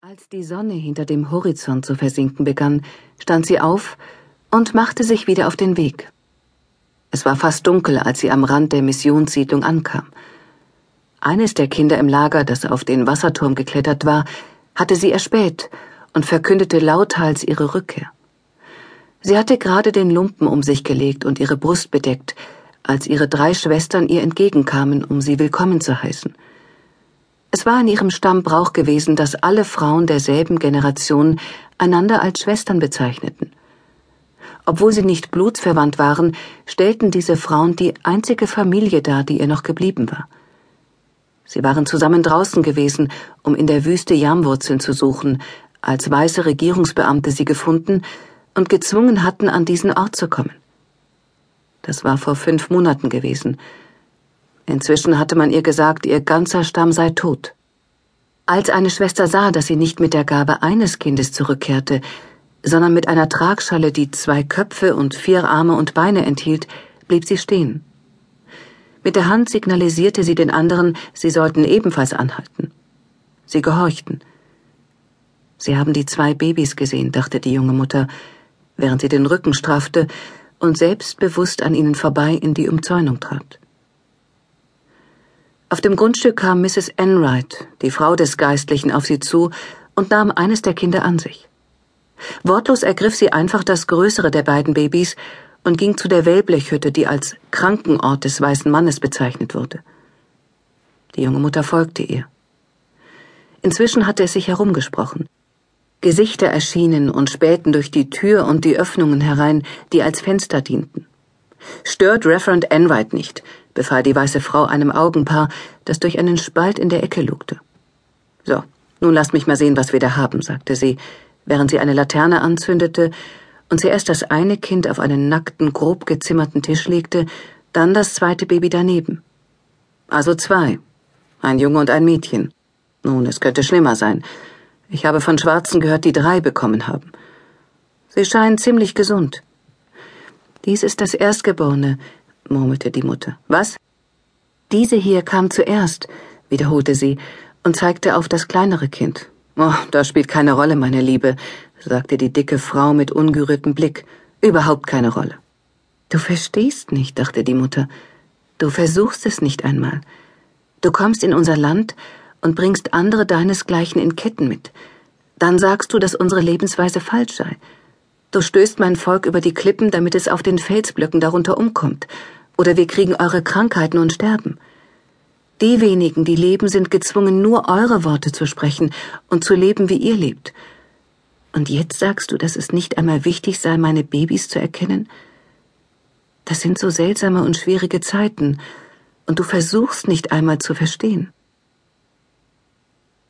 Als die Sonne hinter dem Horizont zu versinken begann, stand sie auf und machte sich wieder auf den Weg. Es war fast dunkel, als sie am Rand der Missionssiedlung ankam. Eines der Kinder im Lager, das auf den Wasserturm geklettert war, hatte sie erspäht und verkündete lauthals ihre Rückkehr. Sie hatte gerade den Lumpen um sich gelegt und ihre Brust bedeckt, als ihre drei Schwestern ihr entgegenkamen, um sie willkommen zu heißen. Es war in ihrem Stamm Brauch gewesen, dass alle Frauen derselben Generation einander als Schwestern bezeichneten. Obwohl sie nicht blutsverwandt waren, stellten diese Frauen die einzige Familie dar, die ihr noch geblieben war. Sie waren zusammen draußen gewesen, um in der Wüste Jamwurzeln zu suchen, als weiße Regierungsbeamte sie gefunden und gezwungen hatten, an diesen Ort zu kommen. Das war vor fünf Monaten gewesen, Inzwischen hatte man ihr gesagt, ihr ganzer Stamm sei tot. Als eine Schwester sah, dass sie nicht mit der Gabe eines Kindes zurückkehrte, sondern mit einer Tragschale, die zwei Köpfe und vier Arme und Beine enthielt, blieb sie stehen. Mit der Hand signalisierte sie den anderen, sie sollten ebenfalls anhalten. Sie gehorchten. Sie haben die zwei Babys gesehen, dachte die junge Mutter, während sie den Rücken straffte und selbstbewusst an ihnen vorbei in die Umzäunung trat. Auf dem Grundstück kam Mrs. Enright, die Frau des Geistlichen, auf sie zu und nahm eines der Kinder an sich. Wortlos ergriff sie einfach das größere der beiden Babys und ging zu der Wellblechhütte, die als Krankenort des weißen Mannes bezeichnet wurde. Die junge Mutter folgte ihr. Inzwischen hatte es sich herumgesprochen. Gesichter erschienen und spähten durch die Tür und die Öffnungen herein, die als Fenster dienten. Stört Reverend Enright nicht, befahl die weiße Frau einem Augenpaar, das durch einen Spalt in der Ecke lugte. So, nun lasst mich mal sehen, was wir da haben, sagte sie, während sie eine Laterne anzündete und zuerst das eine Kind auf einen nackten, grob gezimmerten Tisch legte, dann das zweite Baby daneben. Also zwei. Ein Junge und ein Mädchen. Nun, es könnte schlimmer sein. Ich habe von Schwarzen gehört, die drei bekommen haben. Sie scheinen ziemlich gesund. Dies ist das Erstgeborene, murmelte die Mutter. Was? Diese hier kam zuerst, wiederholte sie und zeigte auf das kleinere Kind. Oh, das spielt keine Rolle, meine Liebe, sagte die dicke Frau mit ungerührtem Blick. Überhaupt keine Rolle. Du verstehst nicht, dachte die Mutter. Du versuchst es nicht einmal. Du kommst in unser Land und bringst andere deinesgleichen in Ketten mit. Dann sagst du, dass unsere Lebensweise falsch sei. Du stößt mein Volk über die Klippen, damit es auf den Felsblöcken darunter umkommt oder wir kriegen eure Krankheiten und sterben. Die wenigen, die leben, sind gezwungen, nur eure Worte zu sprechen und zu leben, wie ihr lebt. Und jetzt sagst du, dass es nicht einmal wichtig sei, meine Babys zu erkennen? Das sind so seltsame und schwierige Zeiten, und du versuchst nicht einmal zu verstehen.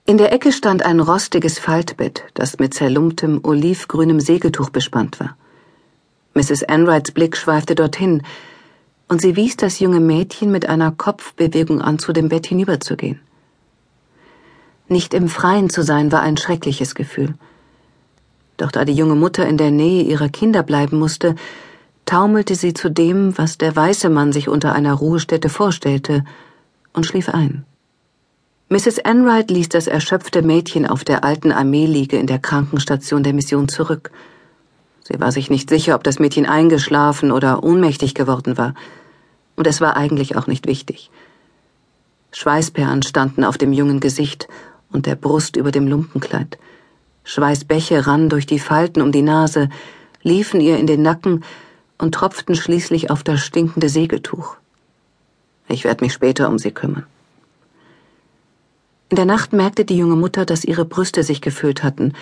In der Ecke stand ein rostiges Faltbett, das mit zerlumptem, olivgrünem Segeltuch bespannt war. Mrs. Enrights Blick schweifte dorthin, und sie wies das junge Mädchen mit einer Kopfbewegung an, zu dem Bett hinüberzugehen. Nicht im Freien zu sein war ein schreckliches Gefühl. Doch da die junge Mutter in der Nähe ihrer Kinder bleiben musste, taumelte sie zu dem, was der weiße Mann sich unter einer Ruhestätte vorstellte, und schlief ein. Mrs. Enright ließ das erschöpfte Mädchen auf der alten Armeeliege in der Krankenstation der Mission zurück. Sie war sich nicht sicher, ob das Mädchen eingeschlafen oder ohnmächtig geworden war. Und es war eigentlich auch nicht wichtig. Schweißperlen standen auf dem jungen Gesicht und der Brust über dem Lumpenkleid. Schweißbäche rannen durch die Falten um die Nase, liefen ihr in den Nacken und tropften schließlich auf das stinkende Segeltuch. Ich werde mich später um sie kümmern. In der Nacht merkte die junge Mutter, dass ihre Brüste sich gefüllt hatten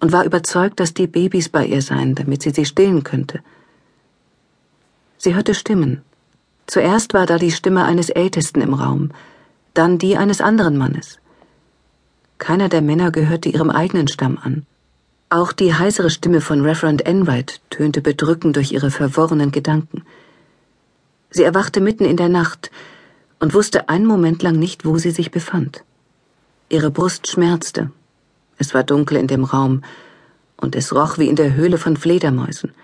und war überzeugt, dass die Babys bei ihr seien, damit sie sie stillen könnte. Sie hörte Stimmen. Zuerst war da die Stimme eines Ältesten im Raum, dann die eines anderen Mannes. Keiner der Männer gehörte ihrem eigenen Stamm an. Auch die heisere Stimme von Reverend Enright tönte bedrückend durch ihre verworrenen Gedanken. Sie erwachte mitten in der Nacht und wusste einen Moment lang nicht, wo sie sich befand. Ihre Brust schmerzte es war dunkel in dem Raum, und es roch wie in der Höhle von Fledermäusen.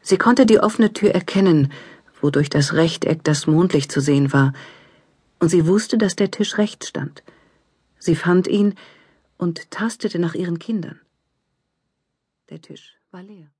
Sie konnte die offene Tür erkennen, wo durch das Rechteck das Mondlicht zu sehen war, und sie wusste, dass der Tisch rechts stand. Sie fand ihn und tastete nach ihren Kindern. Der Tisch war leer.